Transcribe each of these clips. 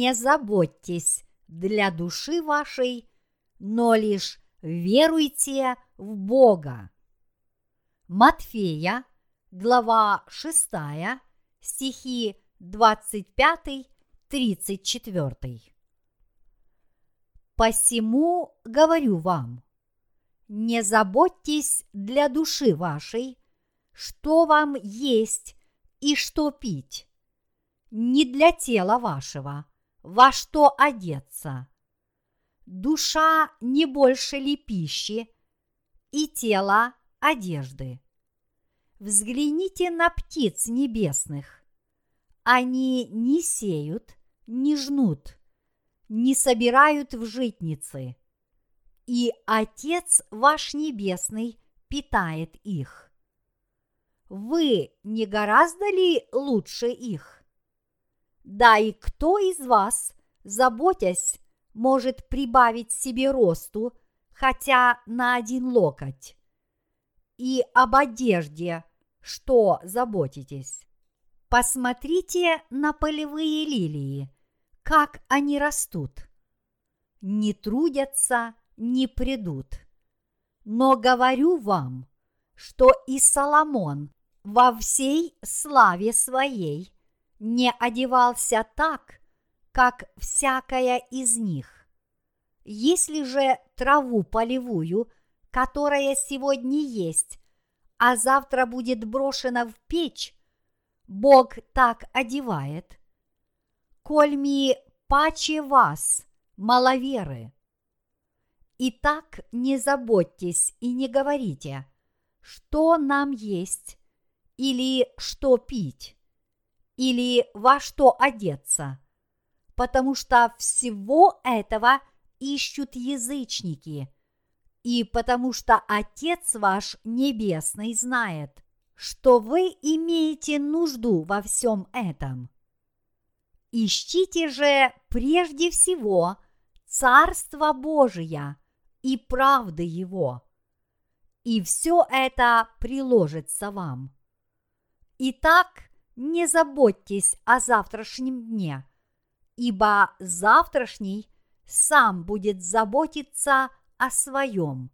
не заботьтесь для души вашей, но лишь веруйте в Бога. Матфея, глава 6, стихи 25-34. Посему говорю вам, не заботьтесь для души вашей, что вам есть и что пить, не для тела вашего, во что одеться. Душа не больше ли пищи, и тело одежды. Взгляните на птиц небесных. Они не сеют, не жнут, не собирают в житницы, и Отец ваш Небесный питает их. Вы не гораздо ли лучше их? Да и кто из вас, заботясь, может прибавить себе росту хотя на один локоть? И об одежде что заботитесь? Посмотрите на полевые лилии, как они растут. Не трудятся, не придут. Но говорю вам, что и Соломон во всей славе своей не одевался так, как всякая из них. Если же траву полевую, которая сегодня есть, а завтра будет брошена в печь, Бог так одевает. Кольми паче вас, маловеры. Итак, не заботьтесь и не говорите, что нам есть, или что пить, или во что одеться, потому что всего этого ищут язычники, и потому что Отец ваш Небесный знает, что вы имеете нужду во всем этом. Ищите же прежде всего Царство Божие и правды Его, и все это приложится вам. Итак, не заботьтесь о завтрашнем дне, ибо завтрашний сам будет заботиться о своем.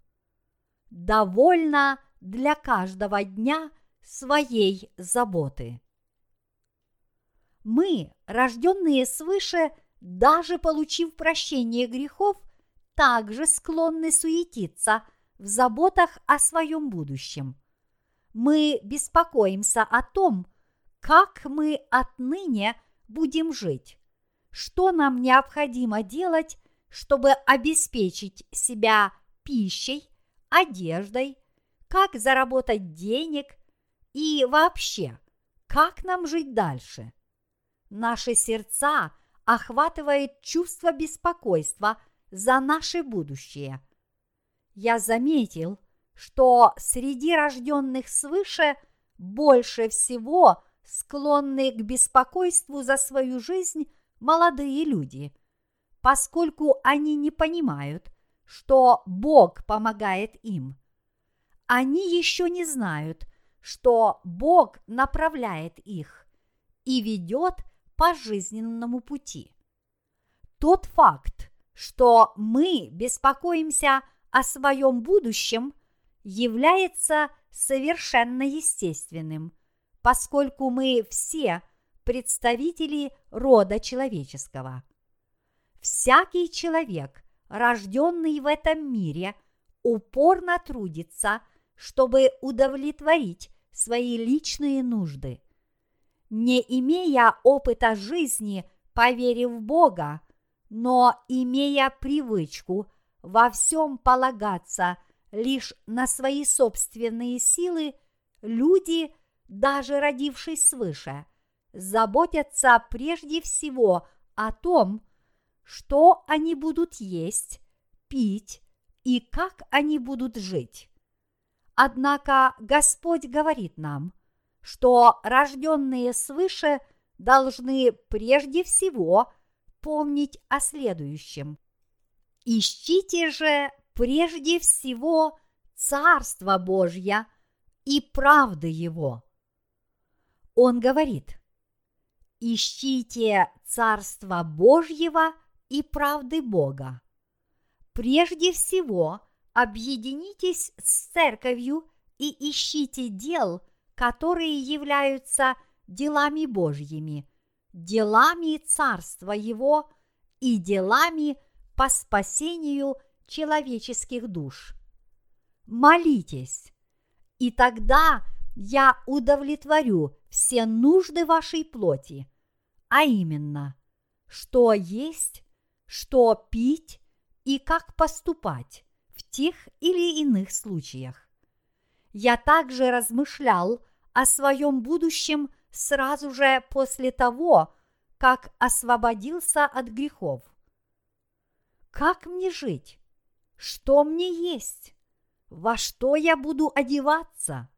Довольно для каждого дня своей заботы. Мы, рожденные свыше, даже получив прощение грехов, также склонны суетиться в заботах о своем будущем. Мы беспокоимся о том, как мы отныне будем жить, что нам необходимо делать, чтобы обеспечить себя пищей, одеждой, как заработать денег и вообще, как нам жить дальше. Наши сердца охватывает чувство беспокойства за наше будущее. Я заметил, что среди рожденных свыше больше всего склонны к беспокойству за свою жизнь молодые люди, поскольку они не понимают, что Бог помогает им. Они еще не знают, что Бог направляет их и ведет по жизненному пути. Тот факт, что мы беспокоимся о своем будущем, является совершенно естественным, поскольку мы все представители рода человеческого. Всякий человек, рожденный в этом мире, упорно трудится, чтобы удовлетворить свои личные нужды. Не имея опыта жизни по вере в Бога, но имея привычку во всем полагаться лишь на свои собственные силы, люди, даже родившись свыше, заботятся прежде всего о том, что они будут есть, пить и как они будут жить. Однако Господь говорит нам, что рожденные свыше должны прежде всего помнить о следующем. Ищите же прежде всего Царство Божье и правды Его. Он говорит, Ищите Царства Божьего и правды Бога. Прежде всего, объединитесь с церковью и ищите дел, которые являются делами Божьими, делами Царства Его и делами по спасению человеческих душ. Молитесь, и тогда я удовлетворю все нужды вашей плоти, а именно, что есть, что пить и как поступать в тех или иных случаях. Я также размышлял о своем будущем сразу же после того, как освободился от грехов. Как мне жить? Что мне есть? Во что я буду одеваться?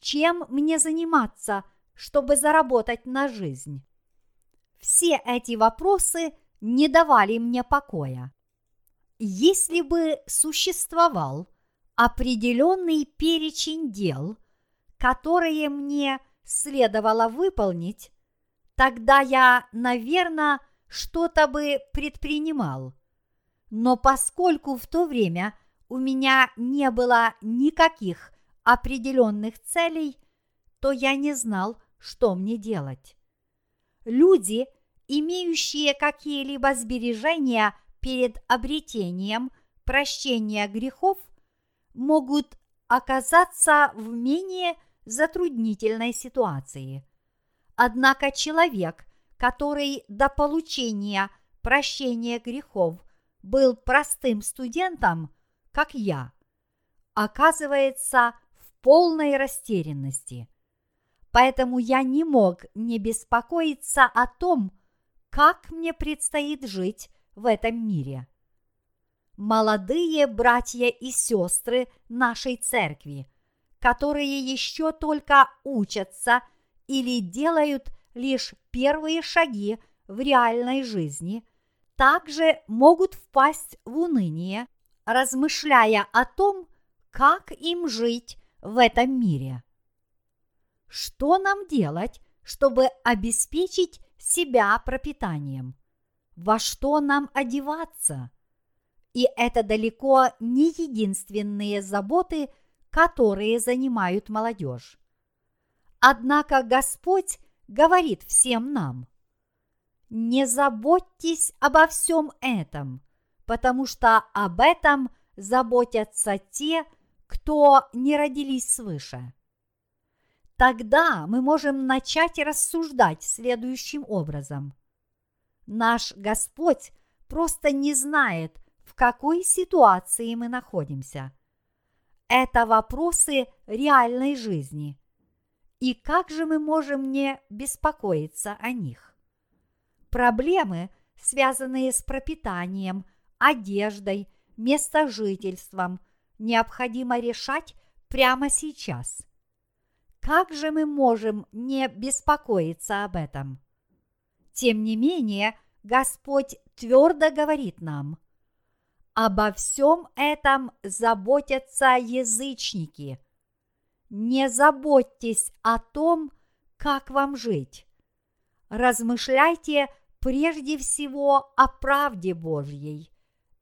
Чем мне заниматься, чтобы заработать на жизнь? Все эти вопросы не давали мне покоя. Если бы существовал определенный перечень дел, которые мне следовало выполнить, тогда я, наверное, что-то бы предпринимал. Но поскольку в то время у меня не было никаких определенных целей, то я не знал, что мне делать. Люди, имеющие какие-либо сбережения перед обретением прощения грехов, могут оказаться в менее затруднительной ситуации. Однако человек, который до получения прощения грехов был простым студентом, как я, оказывается полной растерянности. Поэтому я не мог не беспокоиться о том, как мне предстоит жить в этом мире. Молодые братья и сестры нашей церкви, которые еще только учатся или делают лишь первые шаги в реальной жизни, также могут впасть в уныние, размышляя о том, как им жить в этом мире. Что нам делать, чтобы обеспечить себя пропитанием? Во что нам одеваться? И это далеко не единственные заботы, которые занимают молодежь. Однако Господь говорит всем нам, не заботьтесь обо всем этом, потому что об этом заботятся те, кто не родились свыше. Тогда мы можем начать рассуждать следующим образом. Наш Господь просто не знает, в какой ситуации мы находимся. Это вопросы реальной жизни. И как же мы можем не беспокоиться о них? Проблемы, связанные с пропитанием, одеждой, местожительством, необходимо решать прямо сейчас. Как же мы можем не беспокоиться об этом? Тем не менее, Господь твердо говорит нам, обо всем этом заботятся язычники. Не заботьтесь о том, как вам жить. Размышляйте прежде всего о правде Божьей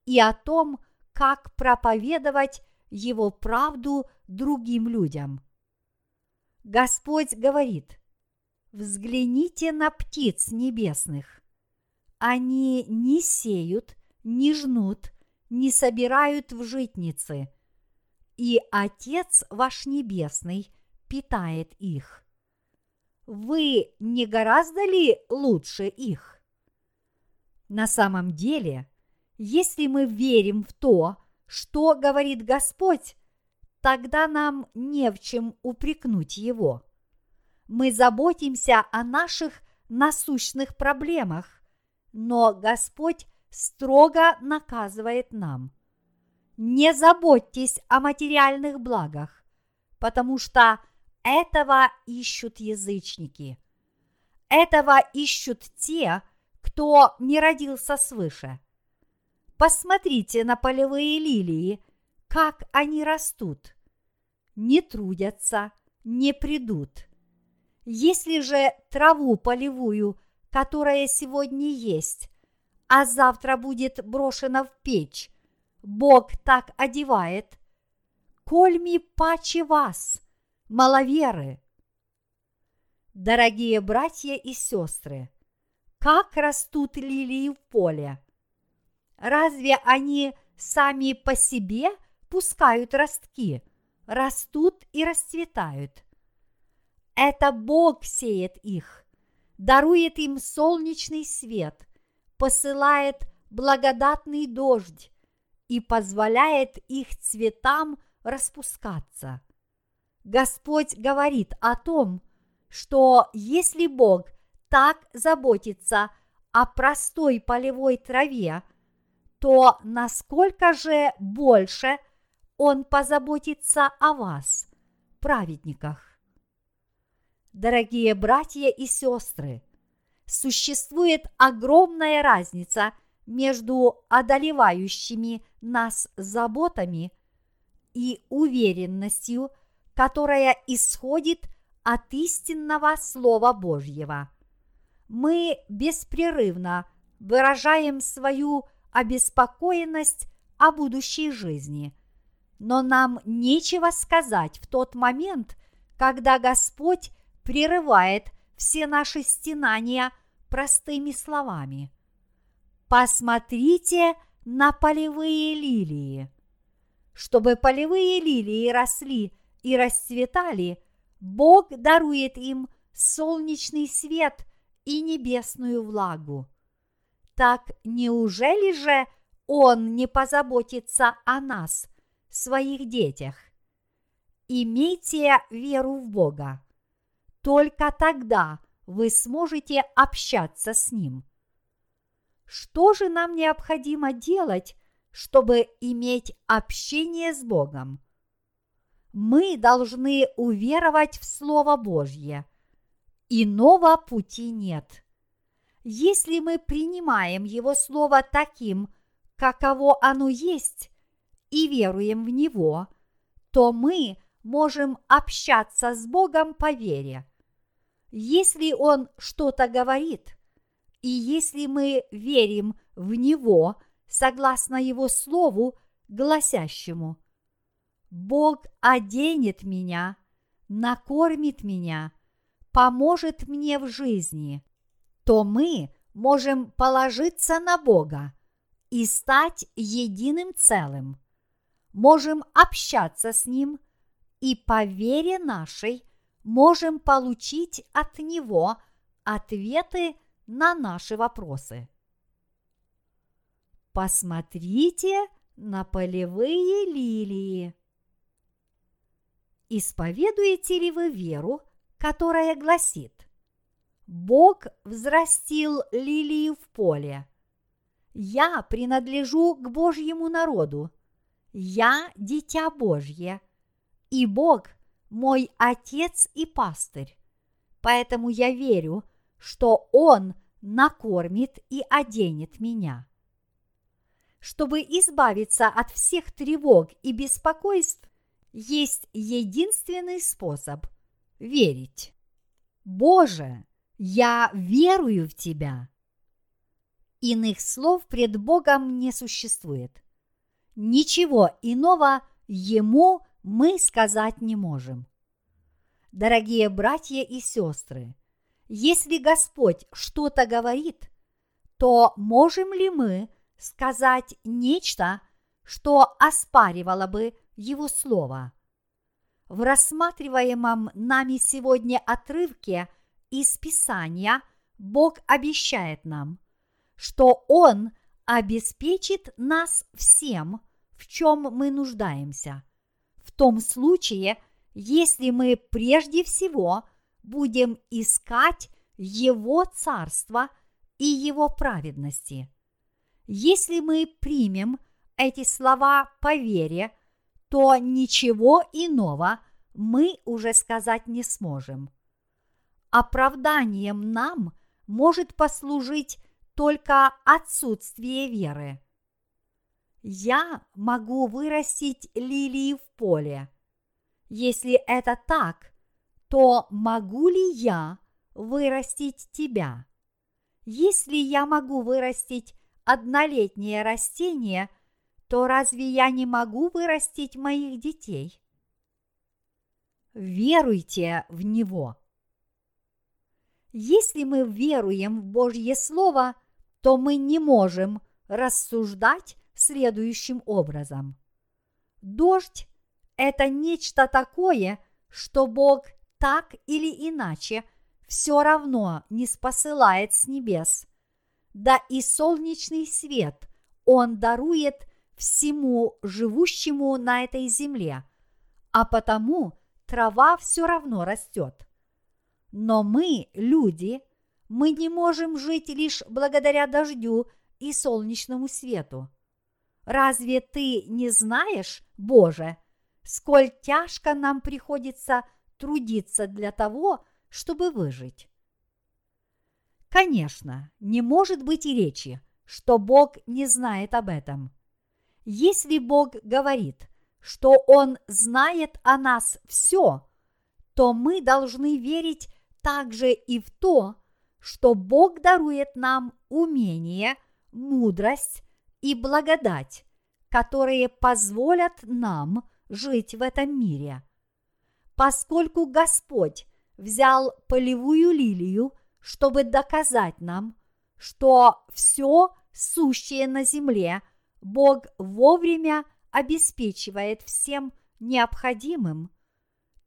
и о том, как проповедовать его правду другим людям. Господь говорит, взгляните на птиц небесных. Они не сеют, не жнут, не собирают в житницы, и Отец ваш Небесный питает их. Вы не гораздо ли лучше их? На самом деле – если мы верим в то, что говорит Господь, тогда нам не в чем упрекнуть Его. Мы заботимся о наших насущных проблемах, но Господь строго наказывает нам. Не заботьтесь о материальных благах, потому что этого ищут язычники. Этого ищут те, кто не родился свыше – Посмотрите на полевые лилии, как они растут. Не трудятся, не придут. Если же траву полевую, которая сегодня есть, а завтра будет брошена в печь, Бог так одевает, кольми паче вас, маловеры. Дорогие братья и сестры, как растут лилии в поле? Разве они сами по себе пускают ростки, растут и расцветают? Это Бог сеет их, дарует им солнечный свет, посылает благодатный дождь и позволяет их цветам распускаться. Господь говорит о том, что если Бог так заботится о простой полевой траве, то насколько же больше Он позаботится о вас, праведниках. Дорогие братья и сестры, существует огромная разница между одолевающими нас заботами и уверенностью, которая исходит от истинного Слова Божьего. Мы беспрерывно выражаем свою обеспокоенность о будущей жизни, но нам нечего сказать в тот момент, когда Господь прерывает все наши стенания простыми словами. Посмотрите на полевые лилии. Чтобы полевые лилии росли и расцветали, Бог дарует им солнечный свет и небесную влагу. Так неужели же Он не позаботится о нас, своих детях? Имейте веру в Бога. Только тогда вы сможете общаться с Ним. Что же нам необходимо делать, чтобы иметь общение с Богом? Мы должны уверовать в Слово Божье. Иного пути нет. Если мы принимаем Его Слово таким, каково оно есть, и веруем в Него, то мы можем общаться с Богом по вере. Если Он что-то говорит, и если мы верим в Него согласно Его Слову, гласящему «Бог оденет меня, накормит меня, поможет мне в жизни», то мы можем положиться на Бога и стать единым целым. Можем общаться с Ним и по вере нашей – можем получить от него ответы на наши вопросы. Посмотрите на полевые лилии. Исповедуете ли вы веру, которая гласит «Бог взрастил лилии в поле», «Я принадлежу к Божьему народу», «Я дитя Божье», и Бог мой отец и пастырь. Поэтому я верю, что Он накормит и оденет меня. Чтобы избавиться от всех тревог и беспокойств, есть единственный способ – верить. Боже, я верую в Тебя. Иных слов пред Богом не существует. Ничего иного Ему мы сказать не можем. Дорогие братья и сестры, если Господь что-то говорит, то можем ли мы сказать нечто, что оспаривало бы Его Слово? В рассматриваемом нами сегодня отрывке из Писания Бог обещает нам, что Он обеспечит нас всем, в чем мы нуждаемся – в том случае, если мы прежде всего будем искать Его Царство и Его праведности. Если мы примем эти слова по вере, то ничего иного мы уже сказать не сможем. Оправданием нам может послужить только отсутствие веры я могу вырастить лилии в поле. Если это так, то могу ли я вырастить тебя? Если я могу вырастить однолетнее растение, то разве я не могу вырастить моих детей? Веруйте в Него. Если мы веруем в Божье Слово, то мы не можем рассуждать следующим образом. Дождь – это нечто такое, что Бог так или иначе все равно не спосылает с небес. Да и солнечный свет Он дарует всему живущему на этой земле, а потому трава все равно растет. Но мы, люди, мы не можем жить лишь благодаря дождю и солнечному свету. Разве ты не знаешь, Боже, сколь тяжко нам приходится трудиться для того, чтобы выжить? Конечно, не может быть и речи, что Бог не знает об этом. Если Бог говорит, что Он знает о нас все, то мы должны верить также и в то, что Бог дарует нам умение, мудрость и благодать, которые позволят нам жить в этом мире. Поскольку Господь взял полевую лилию, чтобы доказать нам, что все сущее на земле Бог вовремя обеспечивает всем необходимым,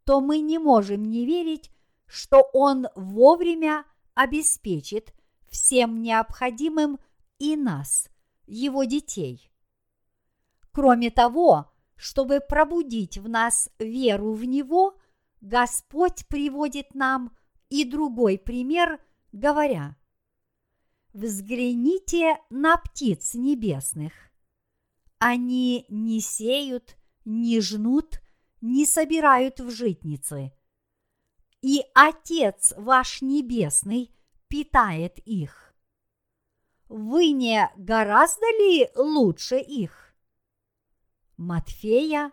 то мы не можем не верить что Он вовремя обеспечит всем необходимым и нас, Его детей. Кроме того, чтобы пробудить в нас веру в Него, Господь приводит нам и другой пример, говоря, «Взгляните на птиц небесных. Они не сеют, не жнут, не собирают в житницы, и Отец ваш Небесный питает их. Вы не гораздо ли лучше их? Матфея,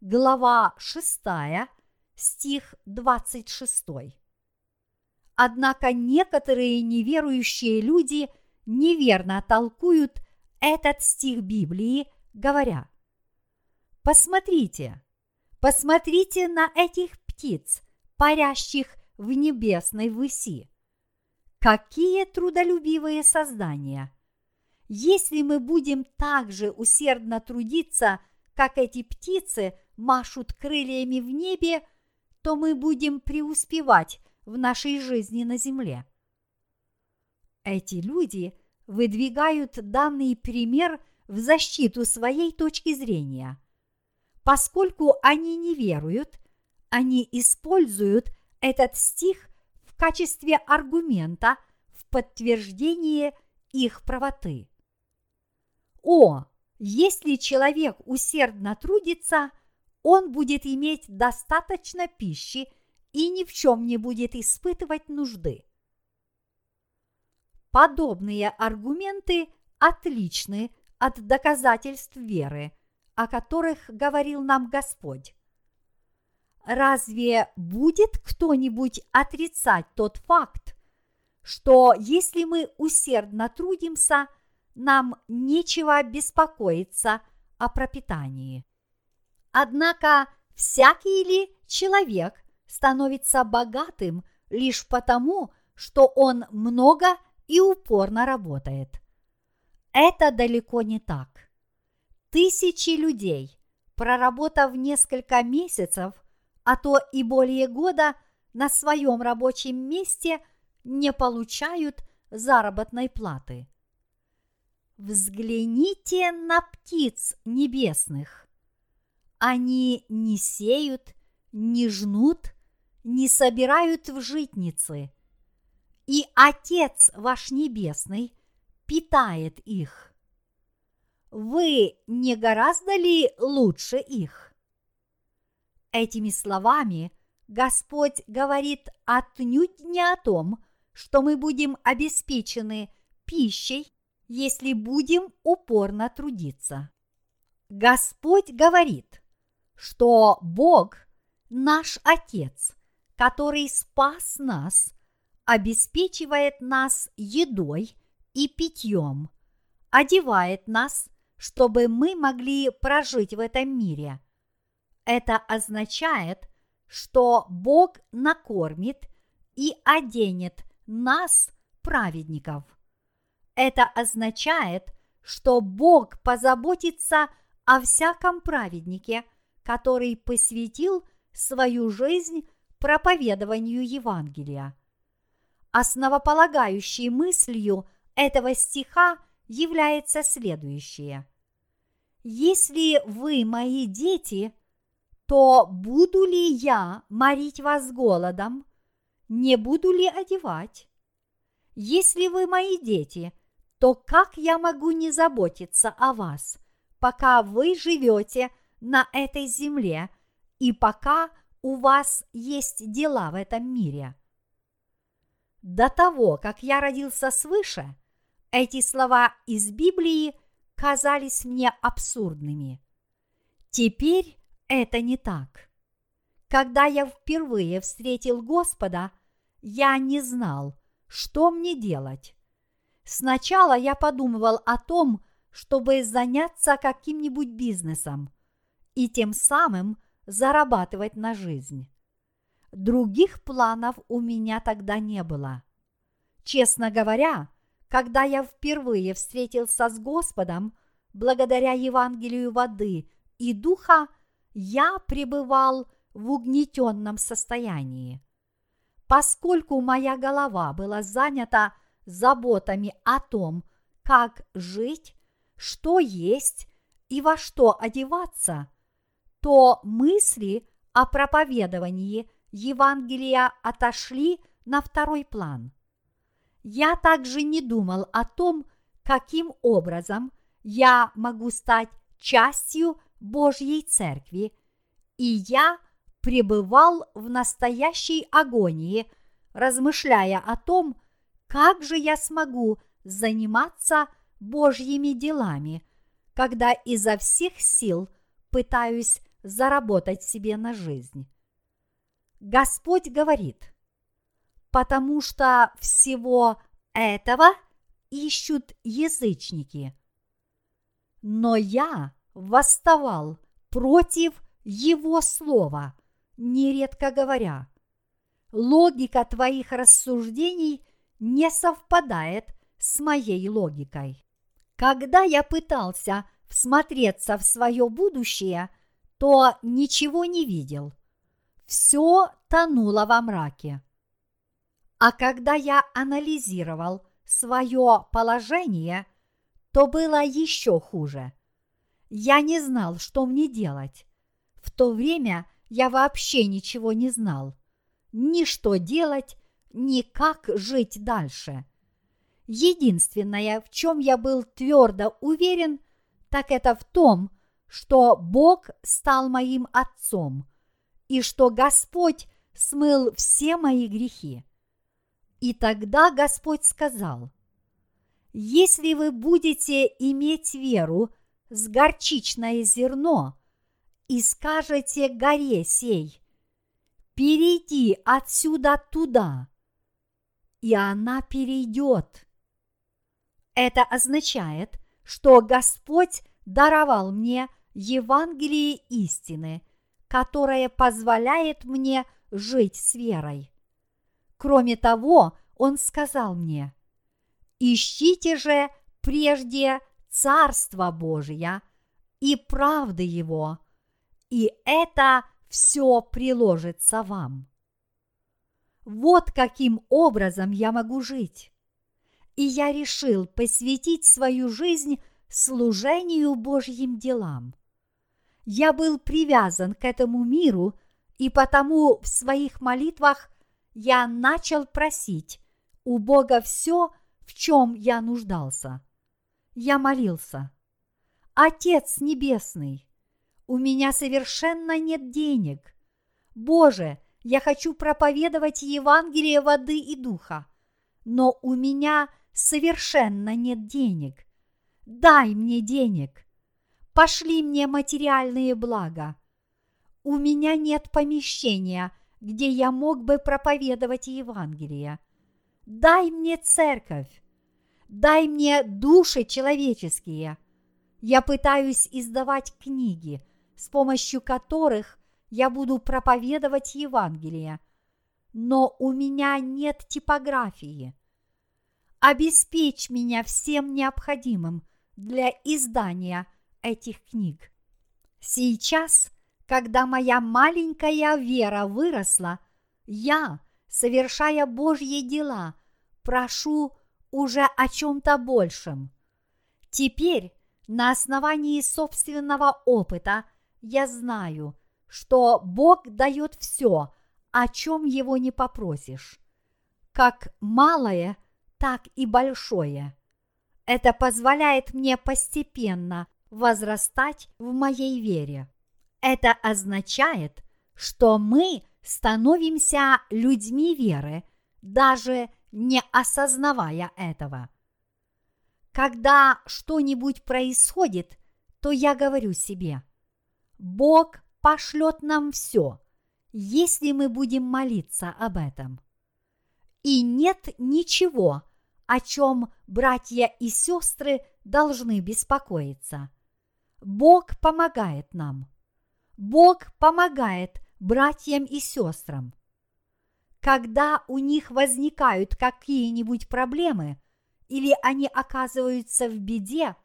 глава 6, стих 26. Однако некоторые неверующие люди неверно толкуют этот стих Библии, говоря, «Посмотрите, посмотрите на этих птиц, парящих в небесной выси. Какие трудолюбивые создания! Если мы будем так же усердно трудиться, как эти птицы машут крыльями в небе, то мы будем преуспевать в нашей жизни на земле. Эти люди выдвигают данный пример в защиту своей точки зрения. Поскольку они не веруют – они используют этот стих в качестве аргумента в подтверждение их правоты. О, если человек усердно трудится, он будет иметь достаточно пищи и ни в чем не будет испытывать нужды. Подобные аргументы отличны от доказательств веры, о которых говорил нам Господь разве будет кто-нибудь отрицать тот факт, что если мы усердно трудимся, нам нечего беспокоиться о пропитании? Однако всякий ли человек становится богатым лишь потому, что он много и упорно работает? Это далеко не так. Тысячи людей, проработав несколько месяцев – а то и более года на своем рабочем месте не получают заработной платы. Взгляните на птиц небесных. Они не сеют, не жнут, не собирают в житницы. И Отец ваш Небесный питает их. Вы не гораздо ли лучше их? Этими словами Господь говорит отнюдь не о том, что мы будем обеспечены пищей, если будем упорно трудиться. Господь говорит, что Бог – наш Отец, который спас нас, обеспечивает нас едой и питьем, одевает нас, чтобы мы могли прожить в этом мире. Это означает, что Бог накормит и оденет нас, праведников. Это означает, что Бог позаботится о всяком праведнике, который посвятил свою жизнь проповедованию Евангелия. Основополагающей мыслью этого стиха является следующее. Если вы мои дети, то буду ли я морить вас голодом, не буду ли одевать? Если вы мои дети, то как я могу не заботиться о вас, пока вы живете на этой земле и пока у вас есть дела в этом мире? До того, как я родился свыше, эти слова из Библии казались мне абсурдными. Теперь это не так. Когда я впервые встретил Господа, я не знал, что мне делать. Сначала я подумывал о том, чтобы заняться каким-нибудь бизнесом и тем самым зарабатывать на жизнь. Других планов у меня тогда не было. Честно говоря, когда я впервые встретился с Господом, благодаря Евангелию воды и духа, я пребывал в угнетенном состоянии. Поскольку моя голова была занята заботами о том, как жить, что есть и во что одеваться, то мысли о проповедовании Евангелия отошли на второй план. Я также не думал о том, каким образом я могу стать частью Божьей Церкви, и я пребывал в настоящей агонии, размышляя о том, как же я смогу заниматься Божьими делами, когда изо всех сил пытаюсь заработать себе на жизнь. Господь говорит, потому что всего этого ищут язычники. Но я восставал против его слова, нередко говоря, логика твоих рассуждений не совпадает с моей логикой. Когда я пытался всмотреться в свое будущее, то ничего не видел. Все тонуло во мраке. А когда я анализировал свое положение, то было еще хуже. Я не знал, что мне делать. В то время я вообще ничего не знал. Ни что делать, ни как жить дальше. Единственное, в чем я был твердо уверен, так это в том, что Бог стал моим отцом и что Господь смыл все мои грехи. И тогда Господь сказал, если вы будете иметь веру с горчичное зерно и скажете горе сей, перейди отсюда туда, и она перейдет. Это означает, что Господь даровал мне Евангелие истины, которое позволяет мне жить с верой. Кроме того, он сказал мне, «Ищите же прежде Царство Божие и правды Его, и это все приложится вам». Вот каким образом я могу жить. И я решил посвятить свою жизнь служению Божьим делам. Я был привязан к этому миру, и потому в своих молитвах я начал просить у Бога все, в чем я нуждался. Я молился. Отец Небесный, у меня совершенно нет денег. Боже, я хочу проповедовать Евангелие воды и духа, но у меня совершенно нет денег. Дай мне денег. Пошли мне материальные блага. У меня нет помещения – где я мог бы проповедовать Евангелие. Дай мне церковь, дай мне души человеческие. Я пытаюсь издавать книги, с помощью которых я буду проповедовать Евангелие, но у меня нет типографии. Обеспечь меня всем необходимым для издания этих книг. Сейчас, когда моя маленькая вера выросла, я, совершая Божьи дела, прошу уже о чем-то большем. Теперь на основании собственного опыта я знаю, что Бог дает все, о чем его не попросишь, как малое, так и большое. Это позволяет мне постепенно возрастать в моей вере. Это означает, что мы становимся людьми веры, даже не осознавая этого. Когда что-нибудь происходит, то я говорю себе, Бог пошлет нам все, если мы будем молиться об этом. И нет ничего, о чем братья и сестры должны беспокоиться. Бог помогает нам. Бог помогает братьям и сестрам. Когда у них возникают какие-нибудь проблемы или они оказываются в беде,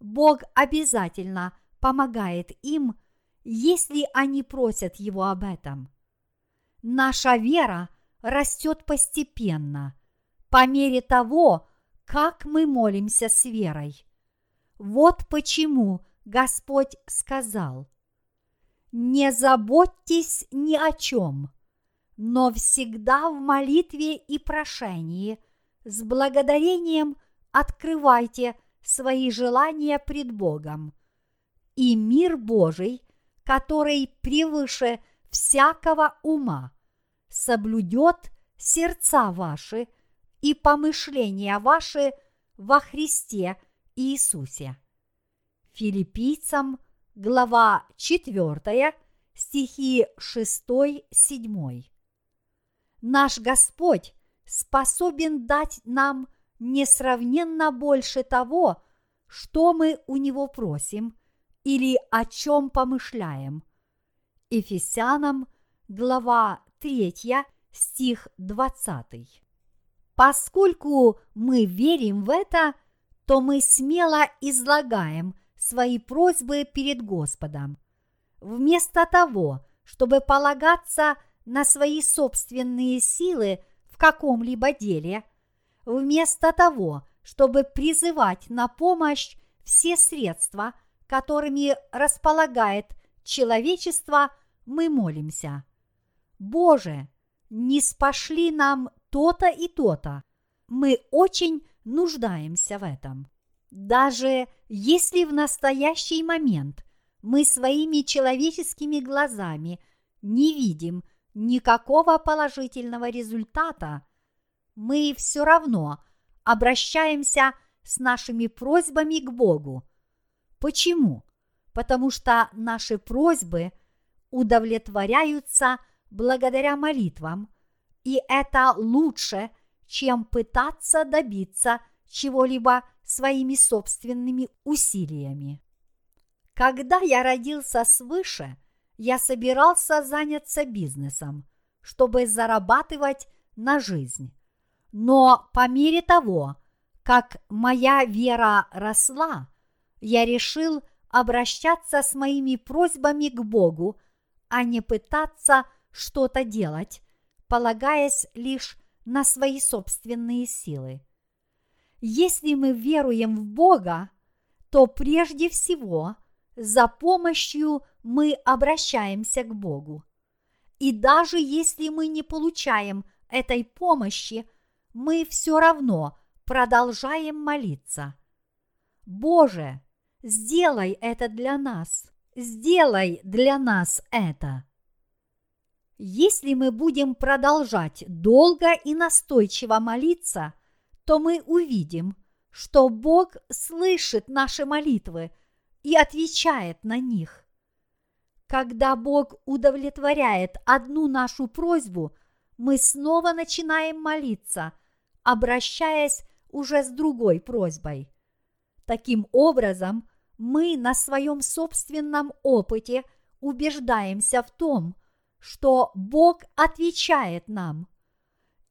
Бог обязательно помогает им, если они просят Его об этом. Наша вера растет постепенно, по мере того, как мы молимся с верой. Вот почему Господь сказал, «Не заботьтесь ни о чем, но всегда в молитве и прошении с благодарением открывайте свои желания пред Богом, и мир Божий, который превыше всякого ума, соблюдет сердца ваши и помышления ваши во Христе Иисусе. Филиппийцам, глава 4, стихи 6-7. Наш Господь способен дать нам несравненно больше того, что мы у Него просим или о чем помышляем. Ефесянам, глава 3, стих 20. Поскольку мы верим в это, то мы смело излагаем свои просьбы перед Господом. Вместо того, чтобы полагаться на свои собственные силы в каком-либо деле, вместо того, чтобы призывать на помощь все средства, которыми располагает человечество, мы молимся. Боже, не спошли нам то-то и то-то. Мы очень нуждаемся в этом. Даже если в настоящий момент мы своими человеческими глазами не видим никакого положительного результата, мы все равно обращаемся с нашими просьбами к Богу. Почему? Потому что наши просьбы удовлетворяются благодаря молитвам, и это лучше, чем пытаться добиться чего-либо своими собственными усилиями. Когда я родился свыше, я собирался заняться бизнесом, чтобы зарабатывать на жизнь. Но по мере того, как моя вера росла, я решил обращаться с моими просьбами к Богу, а не пытаться что-то делать, полагаясь лишь на свои собственные силы. Если мы веруем в Бога, то прежде всего за помощью мы обращаемся к Богу. И даже если мы не получаем этой помощи, мы все равно продолжаем молиться. Боже, сделай это для нас, сделай для нас это. Если мы будем продолжать долго и настойчиво молиться – то мы увидим, что Бог слышит наши молитвы и отвечает на них. Когда Бог удовлетворяет одну нашу просьбу, мы снова начинаем молиться, обращаясь уже с другой просьбой. Таким образом, мы на своем собственном опыте убеждаемся в том, что Бог отвечает нам.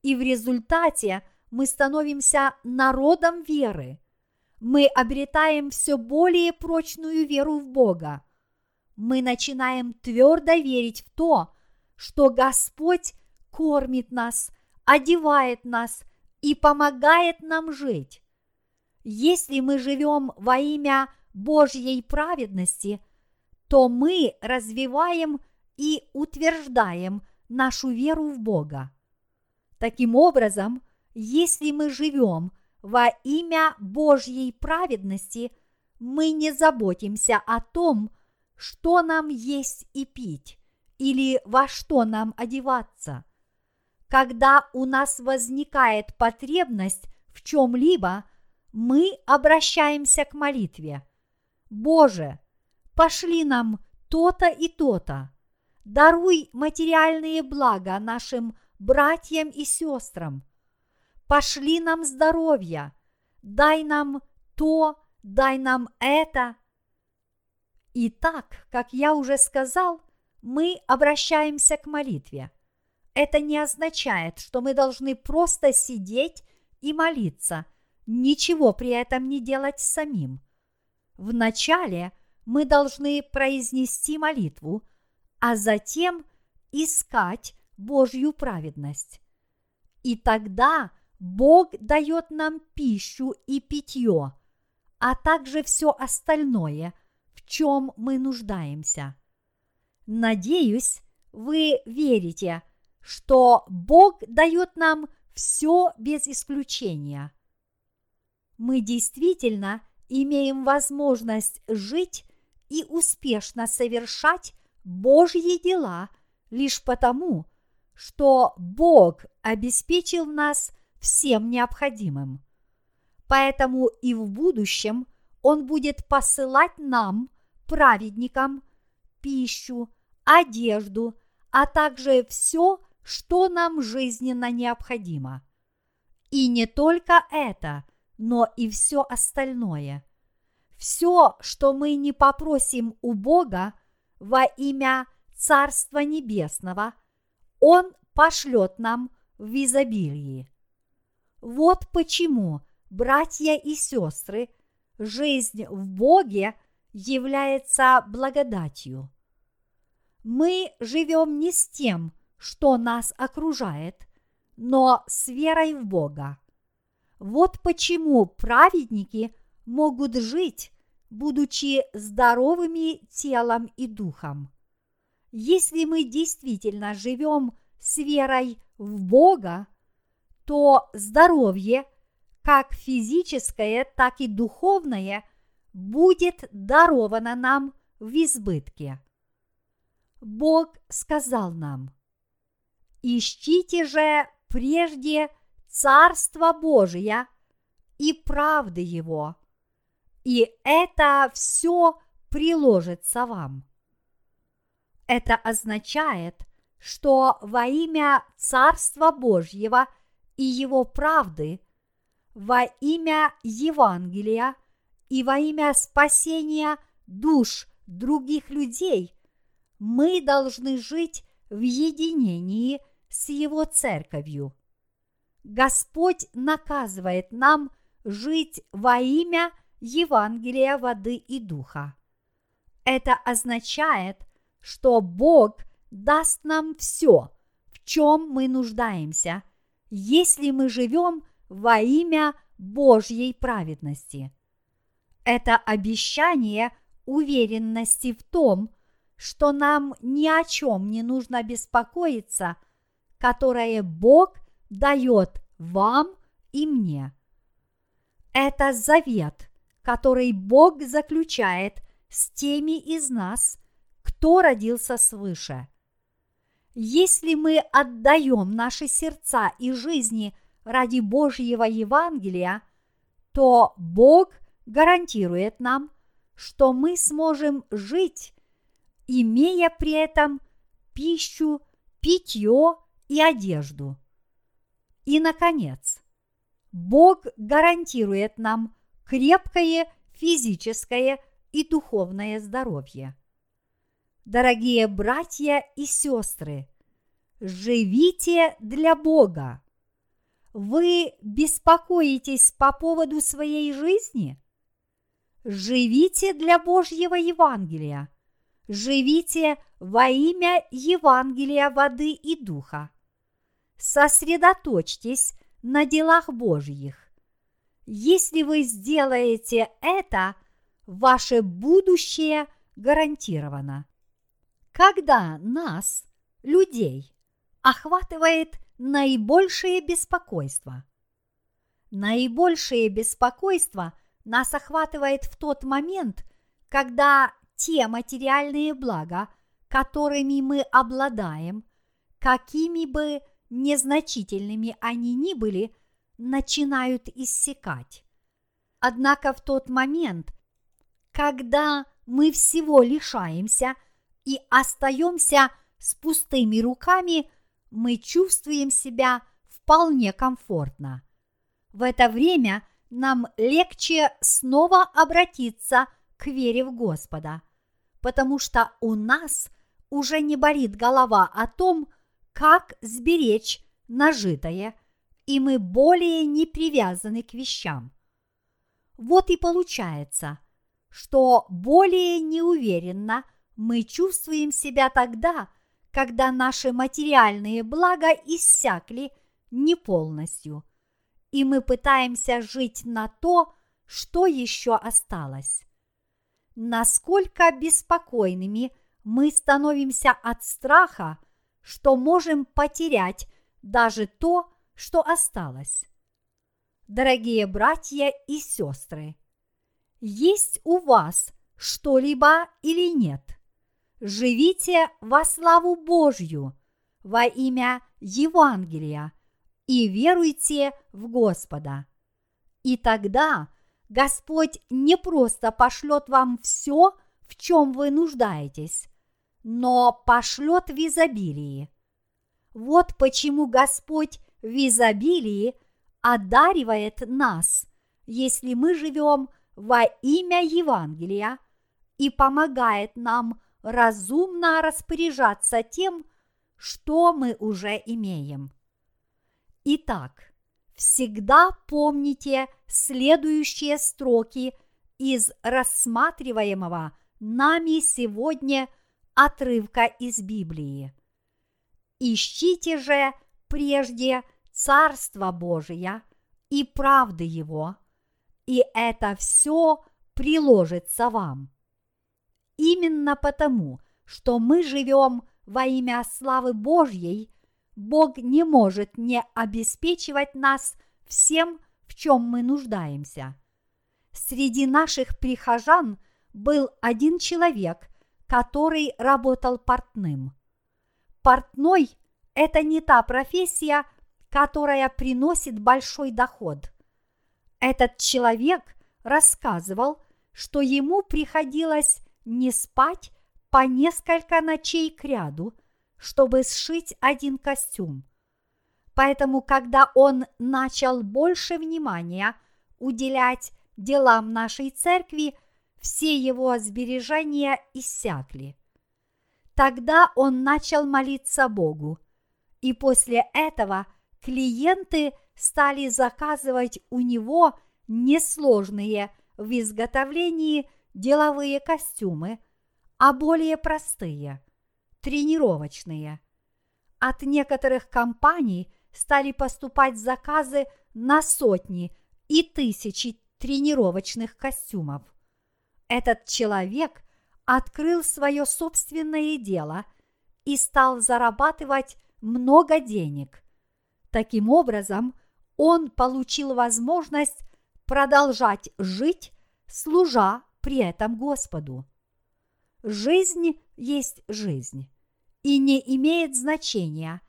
И в результате мы становимся народом веры. Мы обретаем все более прочную веру в Бога. Мы начинаем твердо верить в то, что Господь кормит нас, одевает нас и помогает нам жить. Если мы живем во имя Божьей праведности, то мы развиваем и утверждаем нашу веру в Бога. Таким образом, если мы живем во имя Божьей праведности, мы не заботимся о том, что нам есть и пить, или во что нам одеваться. Когда у нас возникает потребность в чем-либо, мы обращаемся к молитве. Боже, пошли нам то-то и то-то. Даруй материальные блага нашим братьям и сестрам. Пошли нам здоровье, дай нам то, дай нам это. И так, как я уже сказал, мы обращаемся к молитве. Это не означает, что мы должны просто сидеть и молиться – ничего при этом не делать самим. Вначале мы должны произнести молитву, а затем искать Божью праведность. И тогда Бог дает нам пищу и питье, а также все остальное, в чем мы нуждаемся. Надеюсь, вы верите, что Бог дает нам все без исключения – мы действительно имеем возможность жить и успешно совершать Божьи дела лишь потому, что Бог обеспечил нас всем необходимым. Поэтому и в будущем Он будет посылать нам, праведникам, пищу, одежду, а также все, что нам жизненно необходимо. И не только это – но и все остальное. Все, что мы не попросим у Бога во имя Царства Небесного, Он пошлет нам в изобилии. Вот почему, братья и сестры, жизнь в Боге является благодатью. Мы живем не с тем, что нас окружает, но с верой в Бога. Вот почему праведники могут жить, будучи здоровыми телом и духом. Если мы действительно живем с верой в Бога, то здоровье, как физическое, так и духовное, будет даровано нам в избытке. Бог сказал нам, «Ищите же прежде – Царство Божие и правды Его, и это все приложится вам. Это означает, что во имя Царства Божьего и Его правды, во имя Евангелия и во имя спасения душ других людей мы должны жить в единении с Его церковью. Господь наказывает нам жить во имя Евангелия воды и духа. Это означает, что Бог даст нам все, в чем мы нуждаемся, если мы живем во имя Божьей праведности. Это обещание уверенности в том, что нам ни о чем не нужно беспокоиться, которое Бог дает вам и мне. Это завет, который Бог заключает с теми из нас, кто родился свыше. Если мы отдаем наши сердца и жизни ради Божьего Евангелия, то Бог гарантирует нам, что мы сможем жить имея при этом пищу, питье и одежду. И, наконец, Бог гарантирует нам крепкое физическое и духовное здоровье. Дорогие братья и сестры, живите для Бога. Вы беспокоитесь по поводу своей жизни? Живите для Божьего Евангелия. Живите во имя Евангелия воды и духа. Сосредоточьтесь на делах Божьих. Если вы сделаете это, ваше будущее гарантировано. Когда нас, людей, охватывает наибольшее беспокойство? Наибольшее беспокойство нас охватывает в тот момент, когда те материальные блага, которыми мы обладаем, какими бы незначительными они ни были, начинают иссякать. Однако в тот момент, когда мы всего лишаемся и остаемся с пустыми руками, мы чувствуем себя вполне комфортно. В это время нам легче снова обратиться к вере в Господа, потому что у нас уже не болит голова о том, как сберечь нажитое, и мы более не привязаны к вещам. Вот и получается, что более неуверенно мы чувствуем себя тогда, когда наши материальные блага иссякли не полностью, и мы пытаемся жить на то, что еще осталось. Насколько беспокойными мы становимся от страха – что можем потерять даже то, что осталось. Дорогие братья и сестры, есть у вас что-либо или нет? Живите во славу Божью во имя Евангелия и веруйте в Господа. И тогда Господь не просто пошлет вам все, в чем вы нуждаетесь, но пошлет в изобилии. Вот почему Господь в изобилии одаривает нас, если мы живем во имя Евангелия и помогает нам разумно распоряжаться тем, что мы уже имеем. Итак, всегда помните следующие строки из рассматриваемого нами сегодня – отрывка из Библии. Ищите же прежде Царство Божие и правды Его, и это все приложится вам. Именно потому, что мы живем во имя славы Божьей, Бог не может не обеспечивать нас всем, в чем мы нуждаемся. Среди наших прихожан был один человек, который работал портным. Портной – это не та профессия, которая приносит большой доход. Этот человек рассказывал, что ему приходилось не спать по несколько ночей к ряду, чтобы сшить один костюм. Поэтому, когда он начал больше внимания уделять делам нашей церкви, все его сбережения иссякли. Тогда он начал молиться Богу, и после этого клиенты стали заказывать у него несложные в изготовлении деловые костюмы, а более простые – тренировочные. От некоторых компаний стали поступать заказы на сотни и тысячи тренировочных костюмов этот человек открыл свое собственное дело и стал зарабатывать много денег. Таким образом, он получил возможность продолжать жить, служа при этом Господу. Жизнь есть жизнь, и не имеет значения,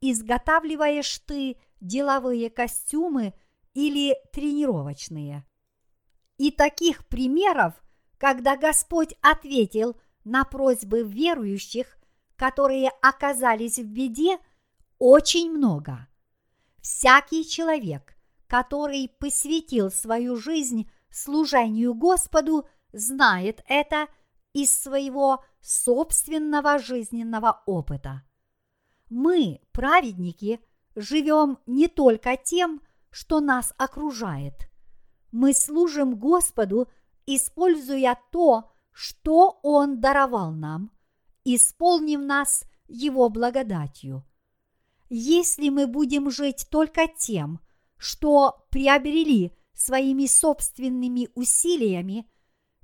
изготавливаешь ты деловые костюмы или тренировочные. И таких примеров когда Господь ответил на просьбы верующих, которые оказались в беде, очень много. Всякий человек, который посвятил свою жизнь служению Господу, знает это из своего собственного жизненного опыта. Мы, праведники, живем не только тем, что нас окружает. Мы служим Господу, используя то, что Он даровал нам, исполнив нас Его благодатью. Если мы будем жить только тем, что приобрели своими собственными усилиями,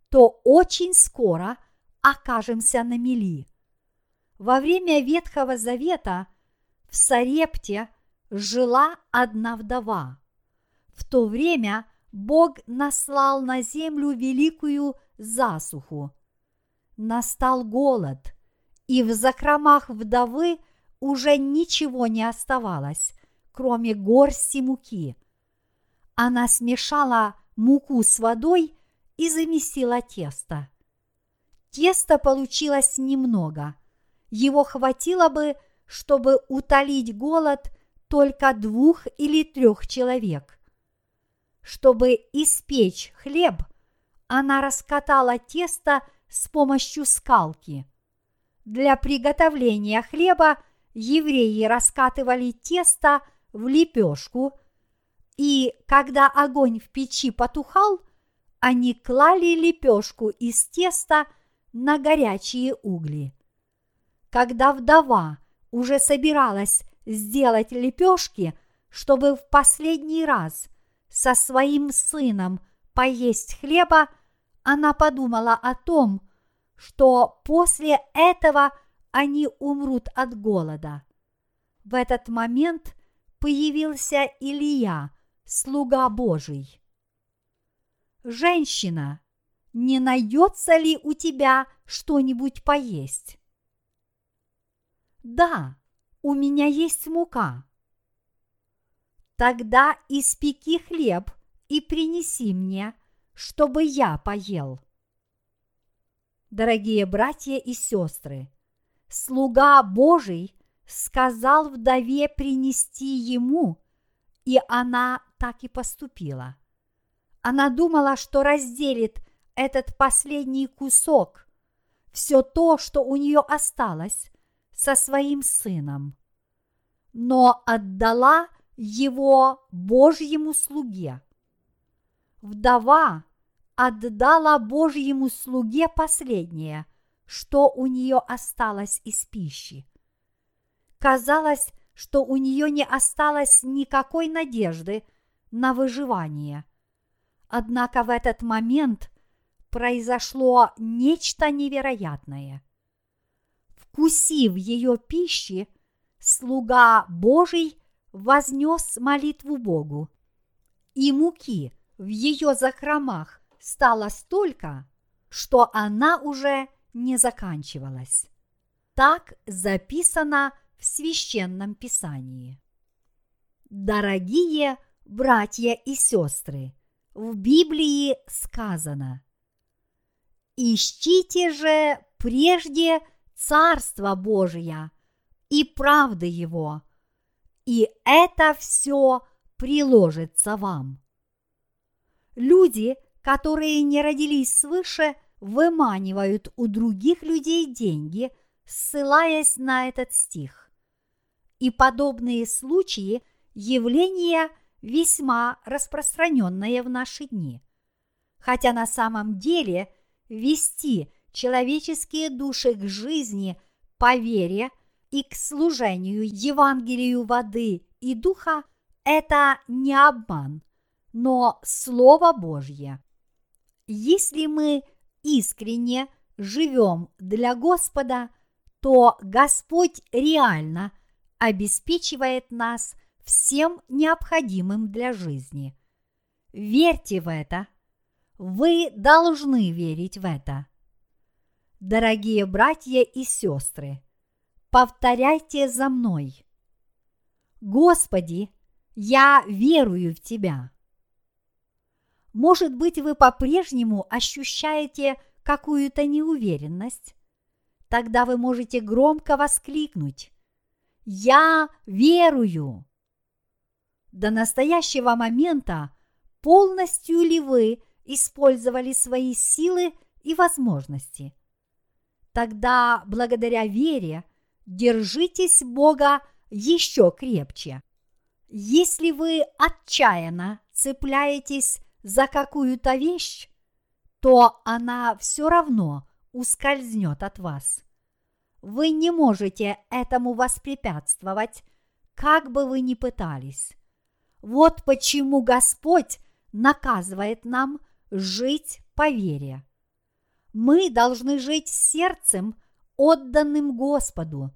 то очень скоро окажемся на мели. Во время Ветхого Завета в Сарепте жила одна вдова. В то время Бог наслал на землю великую засуху. Настал голод, и в закромах вдовы уже ничего не оставалось, кроме горсти муки. Она смешала муку с водой и замесила тесто. Теста получилось немного. Его хватило бы, чтобы утолить голод только двух или трех человек. Чтобы испечь хлеб, она раскатала тесто с помощью скалки. Для приготовления хлеба евреи раскатывали тесто в лепешку, и когда огонь в печи потухал, они клали лепешку из теста на горячие угли. Когда вдова уже собиралась сделать лепешки, чтобы в последний раз со своим сыном поесть хлеба, она подумала о том, что после этого они умрут от голода. В этот момент появился Илья, слуга Божий. Женщина, не найдется ли у тебя что-нибудь поесть? Да, у меня есть мука. Тогда испеки хлеб и принеси мне, чтобы я поел. Дорогие братья и сестры, слуга Божий сказал вдове принести ему, и она так и поступила. Она думала, что разделит этот последний кусок, все то, что у нее осталось, со своим сыном, но отдала его Божьему слуге. Вдова отдала Божьему слуге последнее, что у нее осталось из пищи. Казалось, что у нее не осталось никакой надежды на выживание. Однако в этот момент произошло нечто невероятное. Вкусив ее пищи, слуга Божий вознес молитву Богу, и муки в ее закромах стало столько, что она уже не заканчивалась. Так записано в священном писании. Дорогие братья и сестры, в Библии сказано «Ищите же прежде Царство Божие и правды Его, и это все приложится вам». Люди, которые не родились свыше, выманивают у других людей деньги, ссылаясь на этот стих. И подобные случаи – явления весьма распространенное в наши дни. Хотя на самом деле вести человеческие души к жизни по вере и к служению Евангелию воды и духа – это не обман, но Слово Божье. Если мы искренне живем для Господа, то Господь реально обеспечивает нас всем необходимым для жизни. Верьте в это. Вы должны верить в это. Дорогие братья и сестры, повторяйте за мной. Господи, я верую в Тебя. Может быть, вы по-прежнему ощущаете какую-то неуверенность, тогда вы можете громко воскликнуть «Я верую!» До настоящего момента полностью ли вы использовали свои силы и возможности? Тогда, благодаря вере, держитесь Бога еще крепче. Если вы отчаянно цепляетесь за какую-то вещь, то она все равно ускользнет от вас. Вы не можете этому воспрепятствовать, как бы вы ни пытались. Вот почему Господь наказывает нам жить по вере. Мы должны жить сердцем, отданным Господу,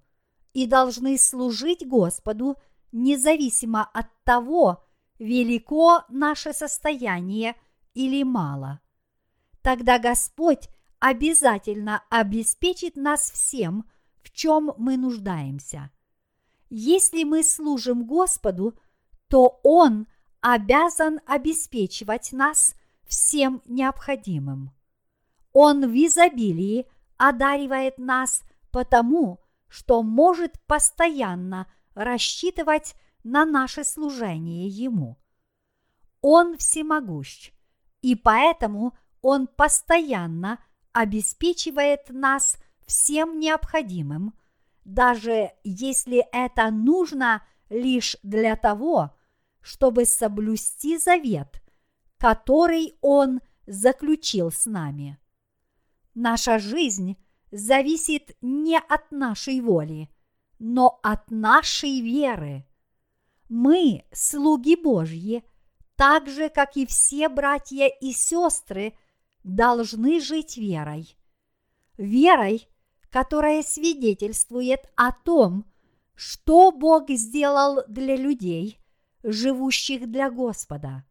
и должны служить Господу независимо от того, велико наше состояние или мало. Тогда Господь обязательно обеспечит нас всем, в чем мы нуждаемся. Если мы служим Господу, то Он обязан обеспечивать нас всем необходимым. Он в изобилии одаривает нас потому, что может постоянно рассчитывать на наше служение Ему. Он всемогущ, и поэтому Он постоянно обеспечивает нас всем необходимым, даже если это нужно лишь для того, чтобы соблюсти завет, который Он заключил с нами. Наша жизнь зависит не от нашей воли, но от нашей веры. Мы, слуги Божьи, так же, как и все братья и сестры, должны жить верой. Верой, которая свидетельствует о том, что Бог сделал для людей, живущих для Господа.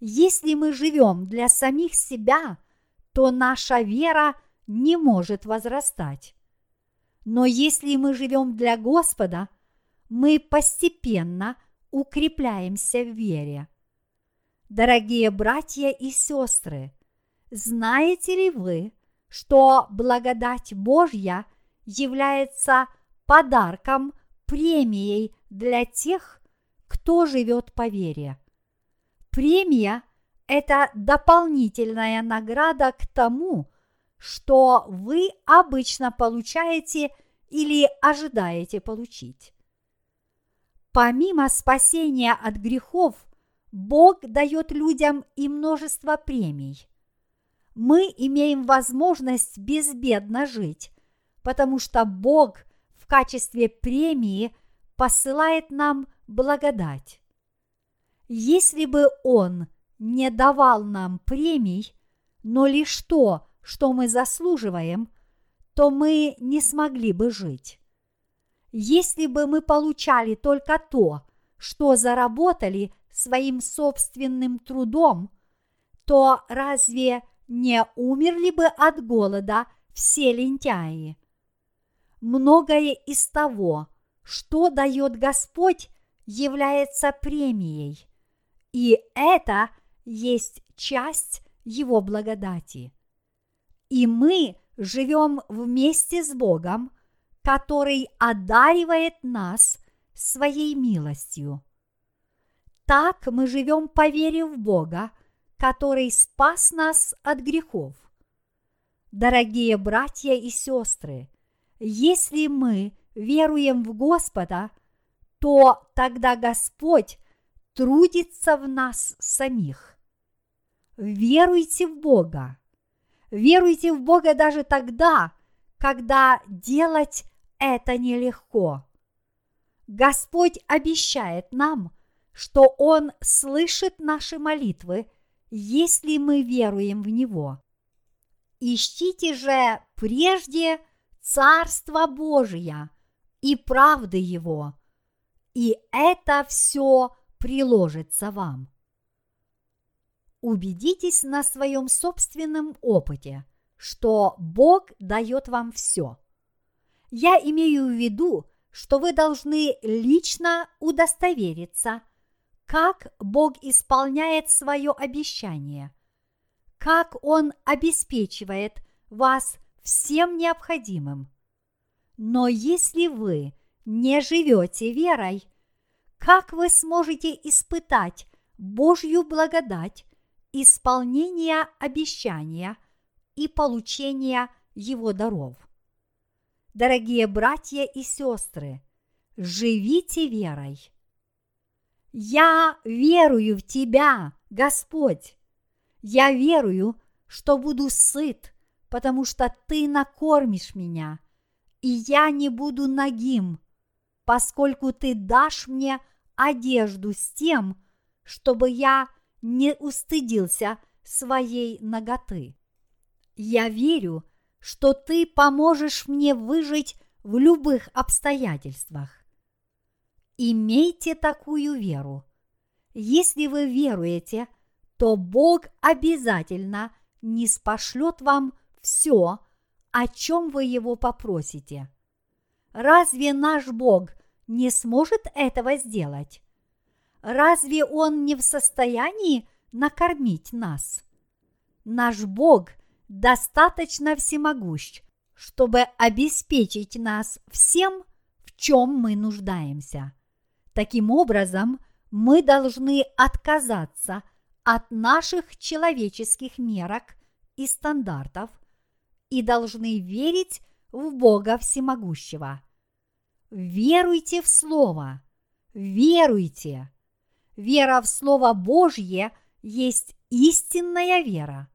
Если мы живем для самих себя, то наша вера не может возрастать. Но если мы живем для Господа, мы постепенно укрепляемся в вере. Дорогие братья и сестры, знаете ли вы, что благодать Божья является подарком, премией для тех, кто живет по вере? Премия – это дополнительная награда к тому, что вы обычно получаете или ожидаете получить. Помимо спасения от грехов, Бог дает людям и множество премий. Мы имеем возможность безбедно жить, потому что Бог качестве премии посылает нам благодать. Если бы Он не давал нам премий, но лишь то, что мы заслуживаем, то мы не смогли бы жить. Если бы мы получали только то, что заработали своим собственным трудом, то разве не умерли бы от голода все лентяи? Многое из того, что дает Господь, является премией, и это есть часть Его благодати. И мы живем вместе с Богом, который одаривает нас своей милостью. Так мы живем по вере в Бога, который спас нас от грехов. Дорогие братья и сестры, если мы веруем в Господа, то тогда Господь трудится в нас самих. Веруйте в Бога. Веруйте в Бога даже тогда, когда делать это нелегко. Господь обещает нам, что Он слышит наши молитвы, если мы веруем в Него. Ищите же прежде Царство Божие и правды Его, и это все приложится вам убедитесь на своем собственном опыте, что Бог дает вам все. Я имею в виду, что вы должны лично удостовериться, как Бог исполняет свое обещание, как Он обеспечивает вас всем необходимым. Но если вы не живете верой, как вы сможете испытать Божью благодать, исполнение обещания и получение его даров? Дорогие братья и сестры, живите верой. Я верую в Тебя, Господь. Я верую, что буду сыт, потому что Ты накормишь меня, и я не буду нагим, поскольку Ты дашь мне одежду с тем, чтобы я не устыдился своей ноготы. Я верю, что Ты поможешь мне выжить в любых обстоятельствах. Имейте такую веру. Если вы веруете, то Бог обязательно не спошлет вам все, о чем вы его попросите. Разве наш Бог не сможет этого сделать? Разве Он не в состоянии накормить нас? Наш Бог достаточно всемогущ, чтобы обеспечить нас всем, в чем мы нуждаемся. Таким образом, мы должны отказаться от наших человеческих мерок и стандартов и должны верить в Бога Всемогущего – Веруйте в Слово. Веруйте. Вера в Слово Божье есть истинная вера.